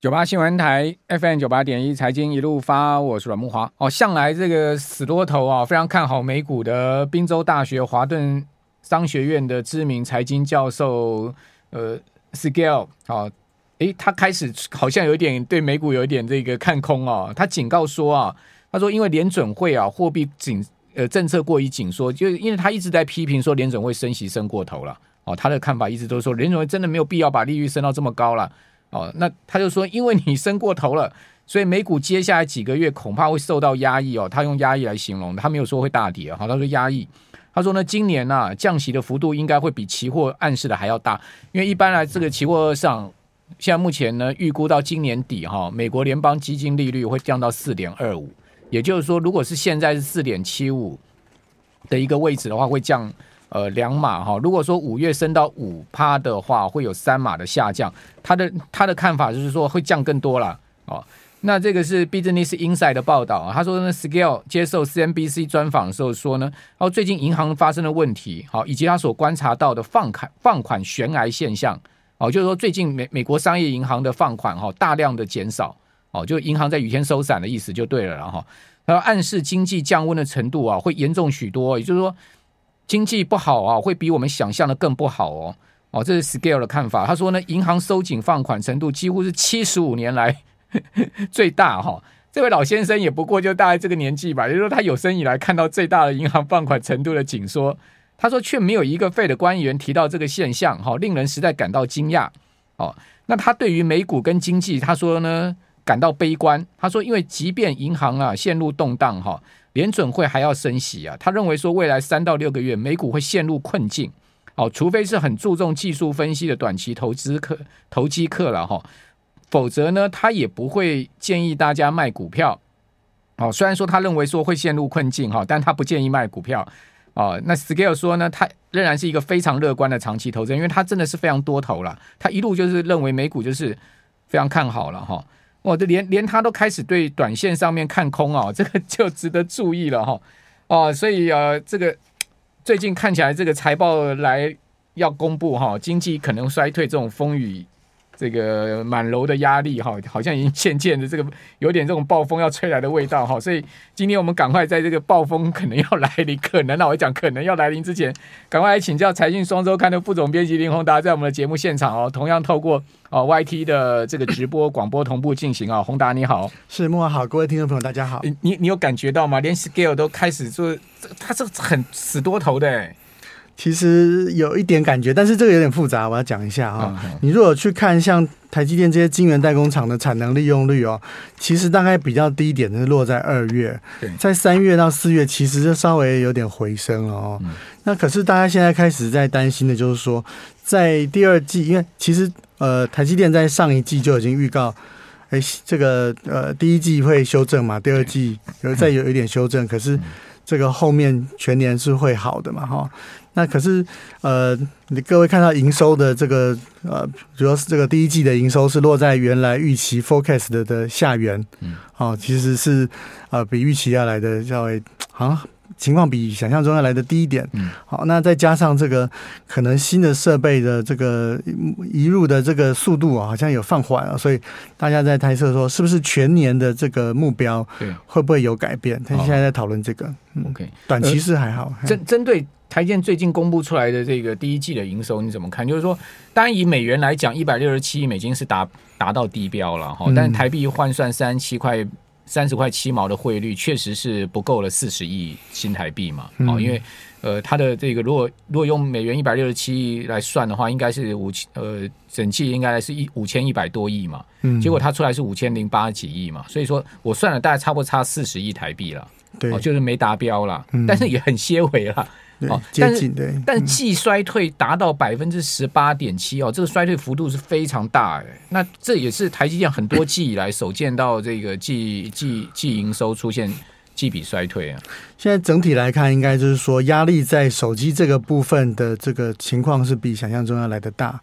九八新闻台 FM 九八点一财经一路发，我是阮木华。哦，向来这个死多头啊，非常看好美股的宾州大学华顿商学院的知名财经教授，呃，Siegel 啊，诶，他开始好像有点对美股有一点这个看空啊。他警告说啊，他说因为联准会啊货币紧呃政策过于紧缩，就是因为他一直在批评说联准会升息升过头了。哦，他的看法一直都是说联准会真的没有必要把利率升到这么高了。哦，那他就说，因为你升过头了，所以美股接下来几个月恐怕会受到压抑哦。他用压抑来形容，他没有说会大跌啊。好，他说压抑。他说呢，今年呢、啊、降息的幅度应该会比期货暗示的还要大，因为一般来这个期货上，现在目前呢预估到今年底哈，美国联邦基金利率会降到四点二五，也就是说，如果是现在是四点七五的一个位置的话，会降。呃，两码哈，如果说五月升到五趴的话，会有三码的下降。他的他的看法就是说会降更多了哦。那这个是 Business Insider 的报道啊，他说呢，Scale 接受 CNBC 专访的时候说呢，哦，最近银行发生的问题，好，以及他所观察到的放款放款悬崖现象，哦，就是说最近美美国商业银行的放款哈大量的减少，哦，就银行在雨天收伞的意思就对了，然后他说暗示经济降温的程度啊会严重许多，也就是说。经济不好啊，会比我们想象的更不好哦。哦，这是 Scale 的看法。他说呢，银行收紧放款程度几乎是七十五年来 最大哈、哦。这位老先生也不过就大概这个年纪吧，也就是说他有生以来看到最大的银行放款程度的紧缩。他说却没有一个费的官员提到这个现象，哈、令人实在感到惊讶。哦，那他对于美股跟经济，他说呢感到悲观。他说，因为即便银行啊陷入动荡，哈、联准会还要升息啊？他认为说未来三到六个月美股会陷入困境，哦，除非是很注重技术分析的短期投资客、投机客了哈，否则呢，他也不会建议大家卖股票。哦，虽然说他认为说会陷入困境哈，但他不建议卖股票。哦，那 Scale 说呢，他仍然是一个非常乐观的长期投资人，因为他真的是非常多头了，他一路就是认为美股就是非常看好了哈。这连连他都开始对短线上面看空哦，这个 就值得注意了哈。哦，所以呃，这个最近看起来这个财报来要公布哈，经济可能衰退这种风雨。这个满楼的压力哈，好像已经渐渐的这个有点这种暴风要吹来的味道哈，所以今天我们赶快在这个暴风可能要来临，可能啊，我讲可能要来临之前，赶快来请教财讯双周刊的副总编辑林宏达，在我们的节目现场哦，同样透过哦 YT 的这个直播广播同步进行啊，宏达你好，是慕驊好，各位听众朋友大家好，你你有感觉到吗？连 Scale 都开始做，他是很死多头的。其实有一点感觉，但是这个有点复杂，我要讲一下哈。嗯、你如果去看像台积电这些晶圆代工厂的产能利用率哦，其实大概比较低点是落在二月，在三月到四月其实就稍微有点回升了哦。嗯、那可是大家现在开始在担心的就是说，在第二季，因为其实呃台积电在上一季就已经预告，哎，这个呃第一季会修正嘛，第二季有再有一点修正，可是这个后面全年是会好的嘛，哈。那可是，呃，你各位看到营收的这个，呃，主要是这个第一季的营收是落在原来预期 forecast 的的下缘，嗯，哦，其实是呃比预期要来的稍微好像情况比想象中要来的低一点，嗯，好，那再加上这个可能新的设备的这个移入的这个速度啊，好像有放缓了，所以大家在猜测说，是不是全年的这个目标会不会有改变？他现在在讨论这个，OK，短期是还好，针针对。台建最近公布出来的这个第一季的营收，你怎么看？就是说，当然以美元来讲，一百六十七亿美金是达达到低标了哈，但台币换算三十七块三十块七毛的汇率，确实是不够了四十亿新台币嘛。哦，因为呃，它的这个如果如果用美元一百六十七亿来算的话，应该是五千呃整季应该是一五千一百多亿嘛。嗯，结果它出来是五千零八几亿嘛，所以说我算了大概差不多差四十亿台币了。对，就是没达标了，但是也很些微了。哦，但是但季衰退达到百分之十八点七哦，这个衰退幅度是非常大哎。那这也是台积电很多季以来首见到这个季季季营收出现季比衰退啊。现在整体来看，应该就是说压力在手机这个部分的这个情况是比想象中要来的大。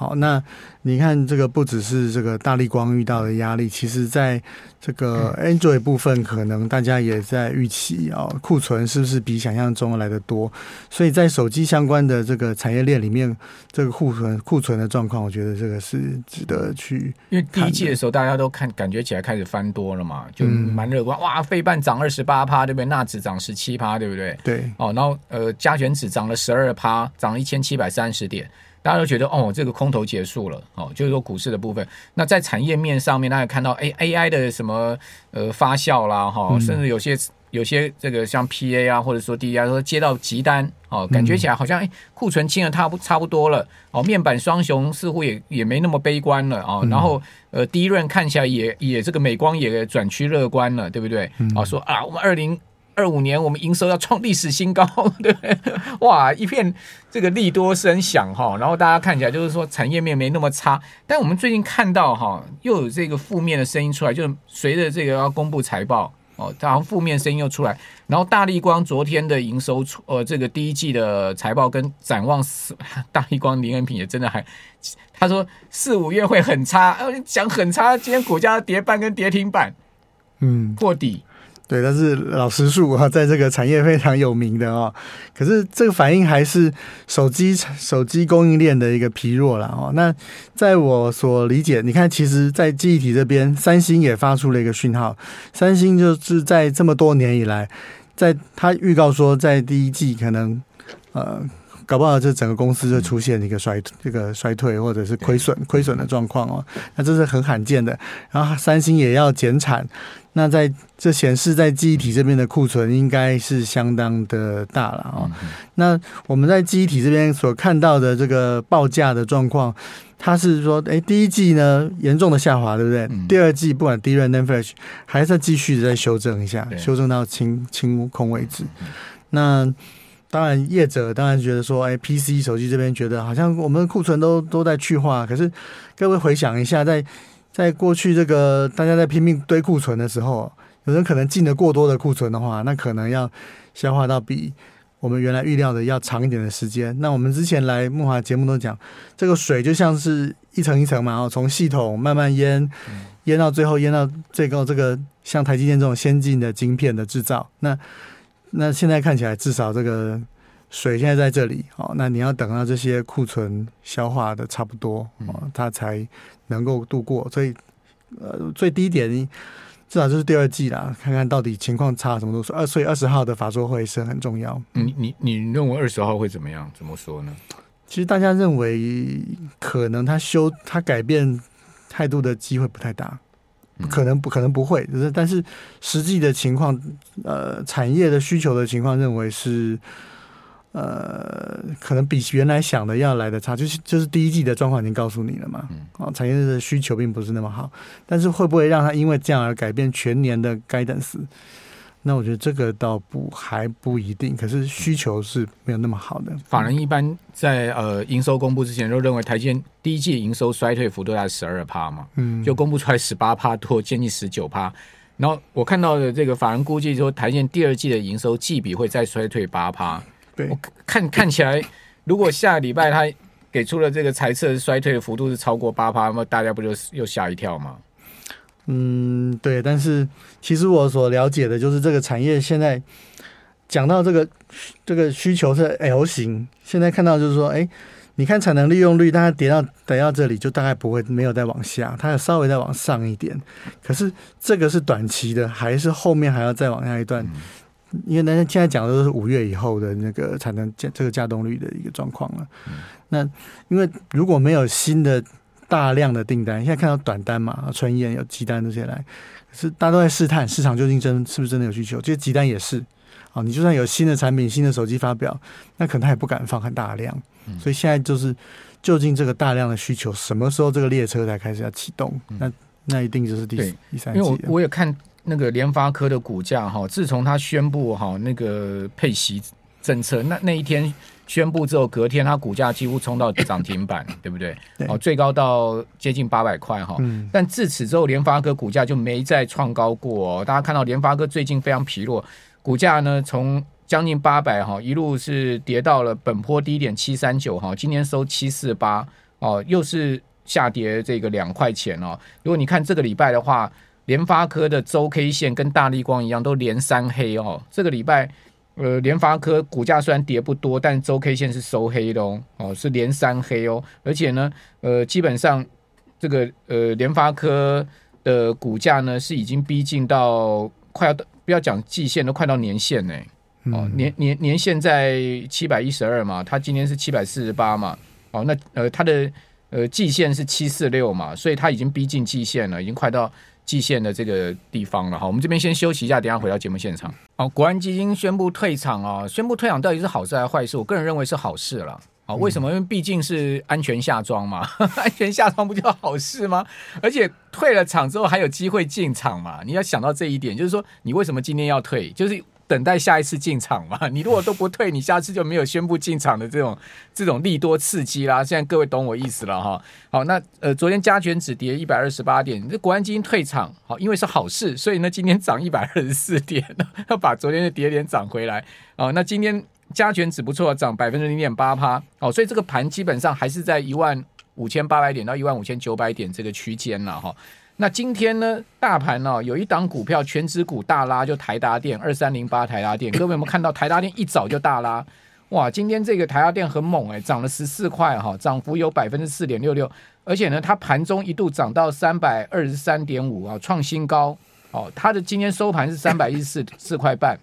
好，那你看这个不只是这个大立光遇到的压力，其实在这个 Android 部分，可能大家也在预期啊，库存是不是比想象中来的多？所以在手机相关的这个产业链里面，这个库存库存的状况，我觉得这个是值得去。因为第一季的时候，大家都看感觉起来开始翻多了嘛，就蛮乐观。哇，费半涨二十八趴，对不对？纳指涨十七趴，对不对？对。哦，然后呃，加权指涨了十二趴，涨了一千七百三十点。大家都觉得哦，这个空头结束了哦，就是说股市的部分。那在产业面上面，大家看到哎，AI 的什么呃发酵啦哈，甚至有些有些这个像 PA 啊，或者说 DDI 说接到急单哦，感觉起来好像哎库存清的差不差不多了哦，面板双雄似乎也也没那么悲观了啊。然后呃，第一轮看起来也也这个美光也转趋乐观了，对不对？啊，说啊，我们二零。二五年我们营收要创历史新高，对不对？哇，一片这个利多声响哈，然后大家看起来就是说产业面没那么差，但我们最近看到哈，又有这个负面的声音出来，就是随着这个要公布财报哦，然后负面声音又出来，然后大力光昨天的营收出呃这个第一季的财报跟展望，大力光林恩平也真的还他说四五月会很差，呃讲很差，今天股价跌半跟跌停板，嗯，破底。对，但是老实说啊，在这个产业非常有名的哦，可是这个反应还是手机手机供应链的一个疲弱了哦。那在我所理解，你看，其实，在记忆体这边，三星也发出了一个讯号。三星就是在这么多年以来，在他预告说，在第一季可能呃。搞不好这整个公司就出现一个衰这个衰退或者是亏损亏损的状况哦，那这是很罕见的。然后三星也要减产，那在这显示在记忆体这边的库存应该是相当的大了哦。那我们在记忆体这边所看到的这个报价的状况，它是说，哎，第一季呢严重的下滑，对不对？第二季不管 DRAM、NAND Flash 还是在继续的在修正一下，修正到清清空为止。那当然，业者当然觉得说，哎，PC 手机这边觉得好像我们的库存都都在去化。可是各位回想一下，在在过去这个大家在拼命堆库存的时候，有人可能进了过多的库存的话，那可能要消化到比我们原来预料的要长一点的时间。那我们之前来木华节目都讲，这个水就像是一层一层嘛，哦，从系统慢慢淹，淹到最后淹到最后这个像台积电这种先进的晶片的制造，那。那现在看起来，至少这个水现在在这里，哦，那你要等到这些库存消化的差不多，哦，它才能够度过。所以，呃，最低点至少就是第二季啦，看看到底情况差什么都说。二所以二十号的法说会是很重要。你你你认为二十号会怎么样？怎么说呢？其实大家认为可能他修他改变态度的机会不太大。可能不可能不会，就是但是实际的情况，呃，产业的需求的情况，认为是，呃，可能比原来想的要来的差，就是就是第一季的状况已经告诉你了嘛，啊，产业的需求并不是那么好，但是会不会让它因为这样而改变全年的 guidance？那我觉得这个倒不还不一定，可是需求是没有那么好的。法人一般在呃营收公布之前都认为台积电第一季营收衰退幅度在十二趴嘛，嗯，就公布出来十八趴多，接近十九趴。然后我看到的这个法人估计说台积电第二季的营收季比会再衰退八趴。对，我看看起来，如果下礼拜他给出了这个财测衰退的幅度是超过八趴，那么大家不就又吓一跳吗？嗯，对，但是其实我所了解的就是这个产业现在讲到这个这个需求是 L 型，现在看到就是说，哎，你看产能利用率大概跌到跌到这里，就大概不会没有再往下，它要稍微再往上一点。可是这个是短期的，还是后面还要再往下一段？因为大家现在讲的都是五月以后的那个产能这个加动率的一个状况了。那因为如果没有新的。大量的订单，现在看到短单嘛，春燕有急单这些来，可是大家都在试探市场究竟真是不是真的有需求。这些急单也是，啊，你就算有新的产品、新的手机发表，那可能他也不敢放很大量。所以现在就是，究竟这个大量的需求什么时候这个列车才开始要启动？那那一定就是第第三季。因为我我也看那个联发科的股价哈，自从他宣布哈那个配息政策，那那一天。宣布之后，隔天它股价几乎冲到涨停板，对不对？哦，最高到接近八百块哈。嗯、但自此之后，联发科股价就没再创高过哦。大家看到联发科最近非常疲弱，股价呢从将近八百哈一路是跌到了本坡低点七三九哈，今天收七四八哦，又是下跌这个两块钱哦。如果你看这个礼拜的话，联发科的周 K 线跟大立光一样，都连三黑哦。这个礼拜，呃，联发科股价虽然跌不多，但周 K 线是收黑的哦，哦，是连三黑哦。而且呢，呃，基本上这个呃联发科的股价呢是已经逼近到快要到，不要讲季线，都快到年线呢。哦，年年年线在七百一十二嘛，它今天是七百四十八嘛。哦，那呃它的呃季线是七四六嘛，所以它已经逼近季线了，已经快到。季线的这个地方了哈，我们这边先休息一下，等下回到节目现场。哦，国安基金宣布退场啊，宣布退场到底是好事还是坏事？我个人认为是好事了。啊，为什么？因为毕竟是安全下庄嘛，安全下庄不就好事吗？而且退了场之后还有机会进场嘛，你要想到这一点，就是说你为什么今天要退，就是。等待下一次进场嘛？你如果都不退，你下次就没有宣布进场的这种这种利多刺激啦。现在各位懂我意思了哈。好，那呃，昨天加权指跌一百二十八点，这国安基金退场，好，因为是好事，所以呢，今天涨一百二十四点，要把昨天的跌点涨回来。哦，那今天加权指不错，涨百分之零点八趴。哦，所以这个盘基本上还是在一万五千八百点到一万五千九百点这个区间了哈。那今天呢，大盘呢、哦、有一档股票全值股大拉，就台达电二三零八台达电，各位有没有看到台达电一早就大拉？哇，今天这个台达电很猛哎，涨了十四块哈，涨幅有百分之四点六六，而且呢，它盘中一度涨到三百二十三点五啊，创新高哦。它的今天收盘是三百一十四 四块半，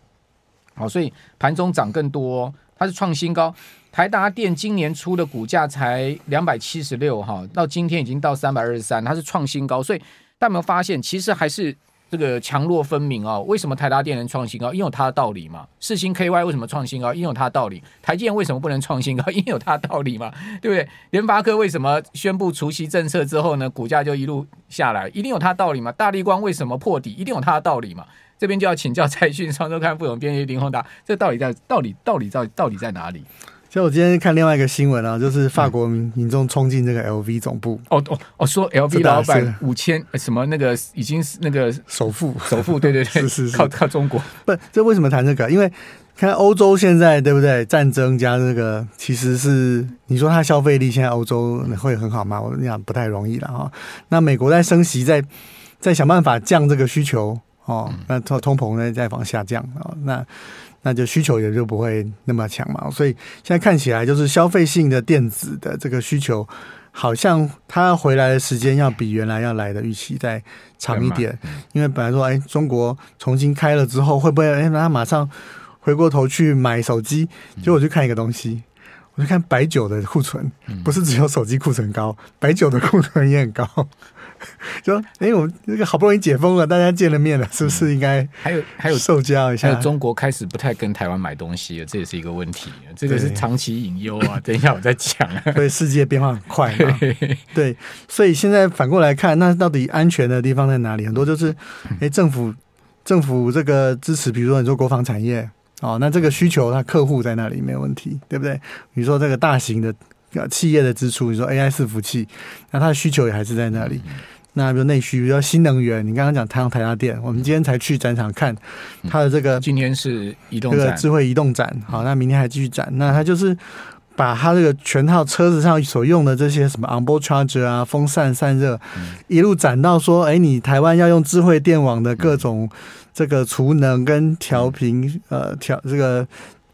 好，所以盘中涨更多，它是创新高。台达电今年初的股价才两百七十六哈，到今天已经到三百二十三，它是创新高，所以。但有没有发现，其实还是这个强弱分明啊、哦？为什么台达电能创新高？因为有它的道理嘛。世芯 KY 为什么创新高？因为有它的道理。台积电为什么不能创新高？因为有它的道理嘛，对不对？联发科为什么宣布除息政策之后呢，股价就一路下来？一定有它的道理嘛。大立光为什么破底？一定有它的道理嘛。这边就要请教 蔡讯双周刊副总编辑林宏达，这到底在到底到底在到底在哪里？所以我今天看另外一个新闻啊，就是法国民民众冲进这个 LV 总部。哦哦哦，说 LV 老板五千什么那个已经是那个首富，首富对对对，是是是靠靠中国。不，这为什么谈这个？因为看欧洲现在对不对？战争加这个，其实是你说它消费力现在欧洲会很好吗？我跟你讲不太容易了哈。那美国在升息，在在想办法降这个需求哦，那通通膨呢在往下降啊，那。那就需求也就不会那么强嘛，所以现在看起来就是消费性的电子的这个需求，好像它回来的时间要比原来要来的预期再长一点。因为本来说，哎，中国重新开了之后，会不会哎，那他马上回过头去买手机？结果我就看一个东西，我就看白酒的库存，不是只有手机库存高，白酒的库存也很高。就说，哎，我们这个好不容易解封了，大家见了面了，是不是应该还有还有受教一下？还有中国开始不太跟台湾买东西了，这也是一个问题，这个是长期隐忧啊。等一下我再讲。所以世界变化很快嘛，对，所以现在反过来看，那到底安全的地方在哪里？很多就是，哎，政府政府这个支持，比如说你说国防产业哦，那这个需求，它客户在那里没有问题，对不对？你说这个大型的。企业的支出，你说 AI 伺服器，那它的需求也还是在那里。那比如内需，比如说新能源，你刚刚讲太阳台达电，我们今天才去展场看它的这个，今天是移动这个智慧移动展，好，那明天还继续展。那它就是把它这个全套车子上所用的这些什么 onboard charger 啊、风扇散热，一路展到说，哎，你台湾要用智慧电网的各种这个储能跟调频，呃，调这个。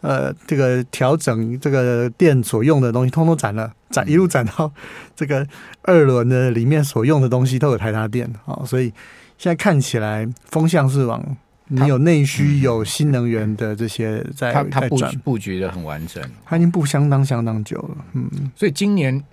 呃，这个调整这个店所用的东西，通通展了，展一路展到这个二轮的里面所用的东西都有台达电啊，所以现在看起来风向是往你有内需、有新能源的这些在它它布局布局的很完整，它已经布相当相当久了，嗯，所以今年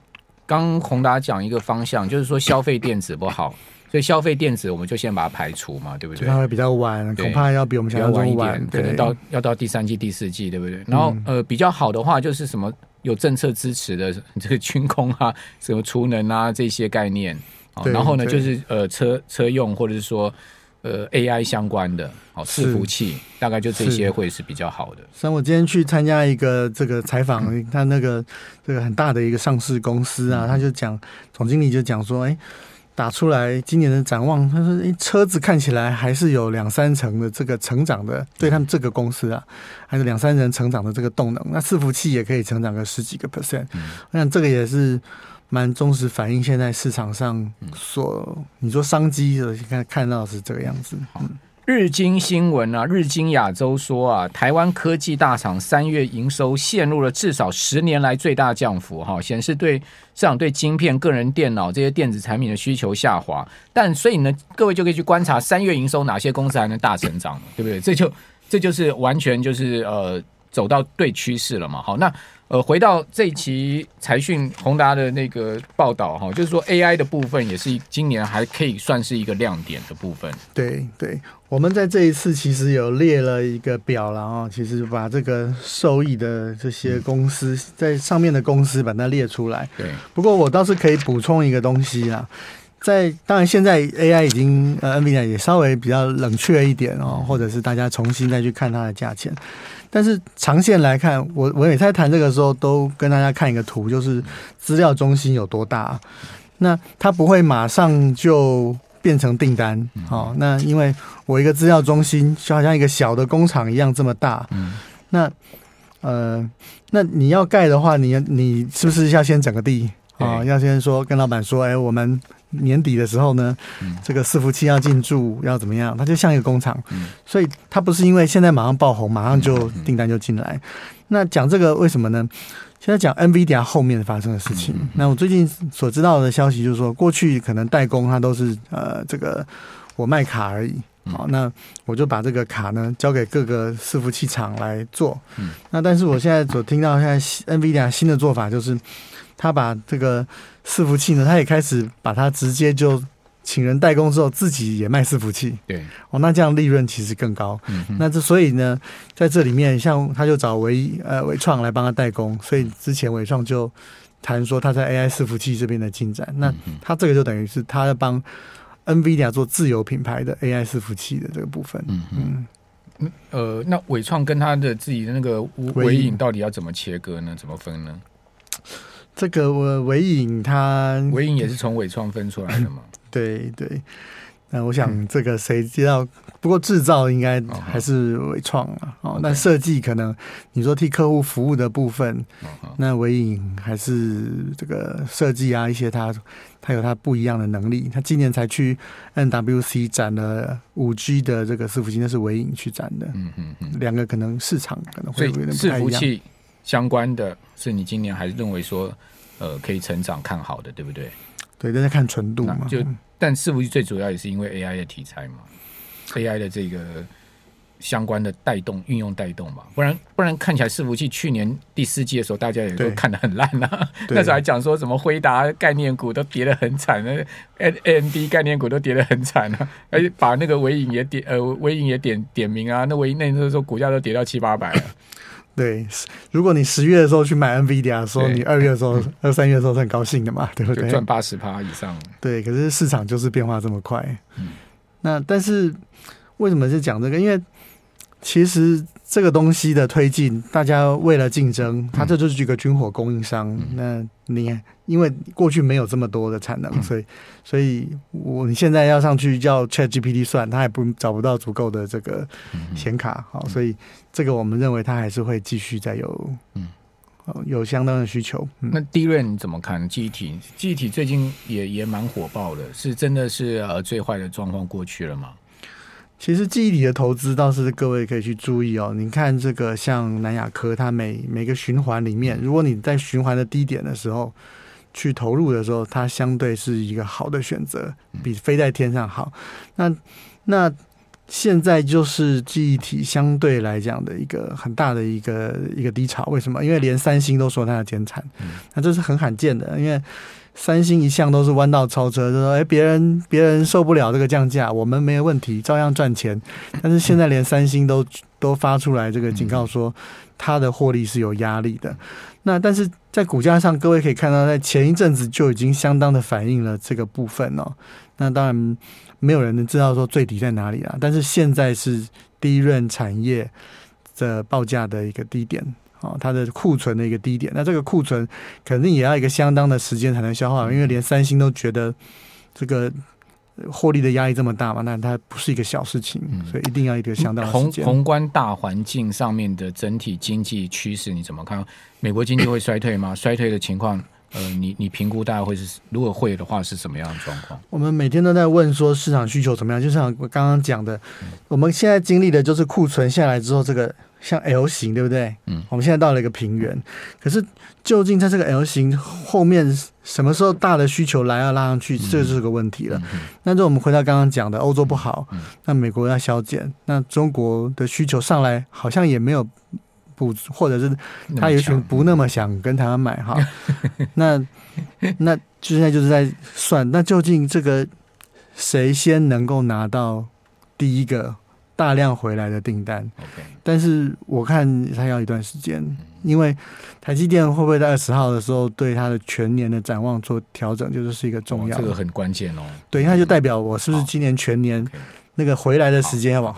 刚宏达讲一个方向，就是说消费电子不好。所以消费电子，我们就先把它排除嘛，对不对？它会比较晚，恐怕要比我们想象中晚，一点，可能到要到第三季、第四季，对不对？然后呃，比较好的话就是什么有政策支持的 这个军工啊，什么储能啊这些概念。然后呢，就是呃车车用或者是说呃 AI 相关的，哦伺服器，大概就这些会是比较好的。像我今天去参加一个这个采访，他那个这个很大的一个上市公司啊，他就讲总经理就讲说，哎。打出来今年的展望，他说：“诶，车子看起来还是有两三成的这个成长的，对他们这个公司啊，还是两三成成长的这个动能。那伺服器也可以成长个十几个 percent。我想这个也是蛮忠实反映现在市场上所你说商机的，看看到是这个样子。嗯。日经新闻啊，日经亚洲说啊，台湾科技大厂三月营收陷入了至少十年来最大降幅，哈，显示对市场对晶片、个人电脑这些电子产品的需求下滑。但所以呢，各位就可以去观察三月营收哪些公司还能大成长，对不对？这就这就是完全就是呃走到对趋势了嘛。好，那。呃，回到这一期财讯宏达的那个报道哈，就是说 AI 的部分也是今年还可以算是一个亮点的部分。对对，我们在这一次其实有列了一个表了啊，其实把这个受益的这些公司在上面的公司把它列出来。对，不过我倒是可以补充一个东西啊，在当然现在 AI 已经呃 NVIDIA 也稍微比较冷却一点哦，或者是大家重新再去看它的价钱。但是长线来看，我我也在谈这个时候，都跟大家看一个图，就是资料中心有多大。那它不会马上就变成订单，好，那因为我一个资料中心就好像一个小的工厂一样这么大。那呃，那你要盖的话，你你是不是要先整个地啊？要先说跟老板说，哎，我们。年底的时候呢，这个伺服器要进驻，要怎么样？它就像一个工厂，所以它不是因为现在马上爆红，马上就订单就进来。那讲这个为什么呢？现在讲 NVIDIA 后面发生的事情。那我最近所知道的消息就是说，过去可能代工它都是呃这个我卖卡而已，好，那我就把这个卡呢交给各个伺服器厂来做。那但是我现在所听到现在 NVIDIA 新的做法就是。他把这个伺服器呢，他也开始把它直接就请人代工之后，自己也卖伺服器。对，哦，那这样利润其实更高。嗯，那这所以呢，在这里面，像他就找纬呃伟创来帮他代工，所以之前伟创就谈说他在 AI 伺服器这边的进展。那他这个就等于是他在帮 NVIDIA 做自有品牌的 AI 伺服器的这个部分。嗯嗯嗯，呃，那伟创跟他的自己的那个纬颖到底要怎么切割呢？怎么分呢？这个我纬颖，它纬颖也是从伟创分出来的嘛？对对，那我想这个谁知道？不过制造应该还是伟创啊。哦，那设计可能你说替客户服务的部分，那纬颖还是这个设计啊，一些它它有它不一样的能力。它今年才去 NWC 展了五 G 的这个伺服器，那是纬颖去展的。嗯嗯嗯，两个可能市场可能会有点不太一样。相关的是你今年还是认为说，呃，可以成长看好的，对不对？对，大家看纯度嘛。就但伺服器最主要也是因为 AI 的题材嘛，AI 的这个相关的带动运用带动嘛，不然不然看起来伺服器去年第四季的时候，大家也都看得很烂啊。那时候还讲说什么辉达概念股都跌得很惨，那 AMD 概念股都跌得很惨啊，而且把那个微影也点呃微影也点点名啊，那微影那时候股价都跌到七八百了。对，如果你十月的时候去买 NVIDIA，说你二月的时候、二三月的时候是很高兴的嘛，对不对？赚八十趴以上。对，可是市场就是变化这么快。嗯，那但是为什么是讲这个？因为其实这个东西的推进，大家为了竞争，它这就是一个军火供应商。嗯、那你因为过去没有这么多的产能，嗯、所以所以我你现在要上去叫 ChatGPT 算，它也不找不到足够的这个显卡。好，所以这个我们认为它还是会继续再有嗯有相当的需求。嗯、那 DRAM 你怎么看？记忆体记忆体最近也也蛮火爆的，是真的是呃最坏的状况过去了吗？其实记忆体的投资倒是各位可以去注意哦。你看这个像南亚科，它每每个循环里面，如果你在循环的低点的时候去投入的时候，它相对是一个好的选择，比飞在天上好。那那现在就是记忆体相对来讲的一个很大的一个一个低潮。为什么？因为连三星都说它要减产，那这是很罕见的，因为。三星一向都是弯道超车，就说：“哎，别人别人受不了这个降价，我们没有问题，照样赚钱。”但是现在连三星都都发出来这个警告，说它的获利是有压力的。那但是在股价上，各位可以看到，在前一阵子就已经相当的反映了这个部分哦。那当然没有人能知道说最底在哪里啊，但是现在是低润产业的报价的一个低点。哦，它的库存的一个低点，那这个库存肯定也要一个相当的时间才能消化，因为连三星都觉得这个获利的压力这么大嘛，那它不是一个小事情，所以一定要一个相当的时间。宏宏观大环境上面的整体经济趋势你怎么看？美国经济会衰退吗？衰退的情况呃，你你评估大概会是，如果会的话是什么样的状况？我们每天都在问说市场需求怎么样，就像我刚刚讲的，嗯、我们现在经历的就是库存下来之后，这个像 L 型，对不对？嗯，我们现在到了一个平原，可是究竟在这个 L 型后面什么时候大的需求来要拉上去，这就是个问题了。那就我们回到刚刚讲的，欧洲不好，嗯、那美国要削减，那中国的需求上来好像也没有。不，或者是他也许不那么想跟台湾买哈，那那现在就是在算，那究竟这个谁先能够拿到第一个大量回来的订单.但是我看它要一段时间，因为台积电会不会在二十号的时候对它的全年的展望做调整，就是是一个重要，这个很关键哦。对，那就代表我是不是今年全年那个回来的时间要往。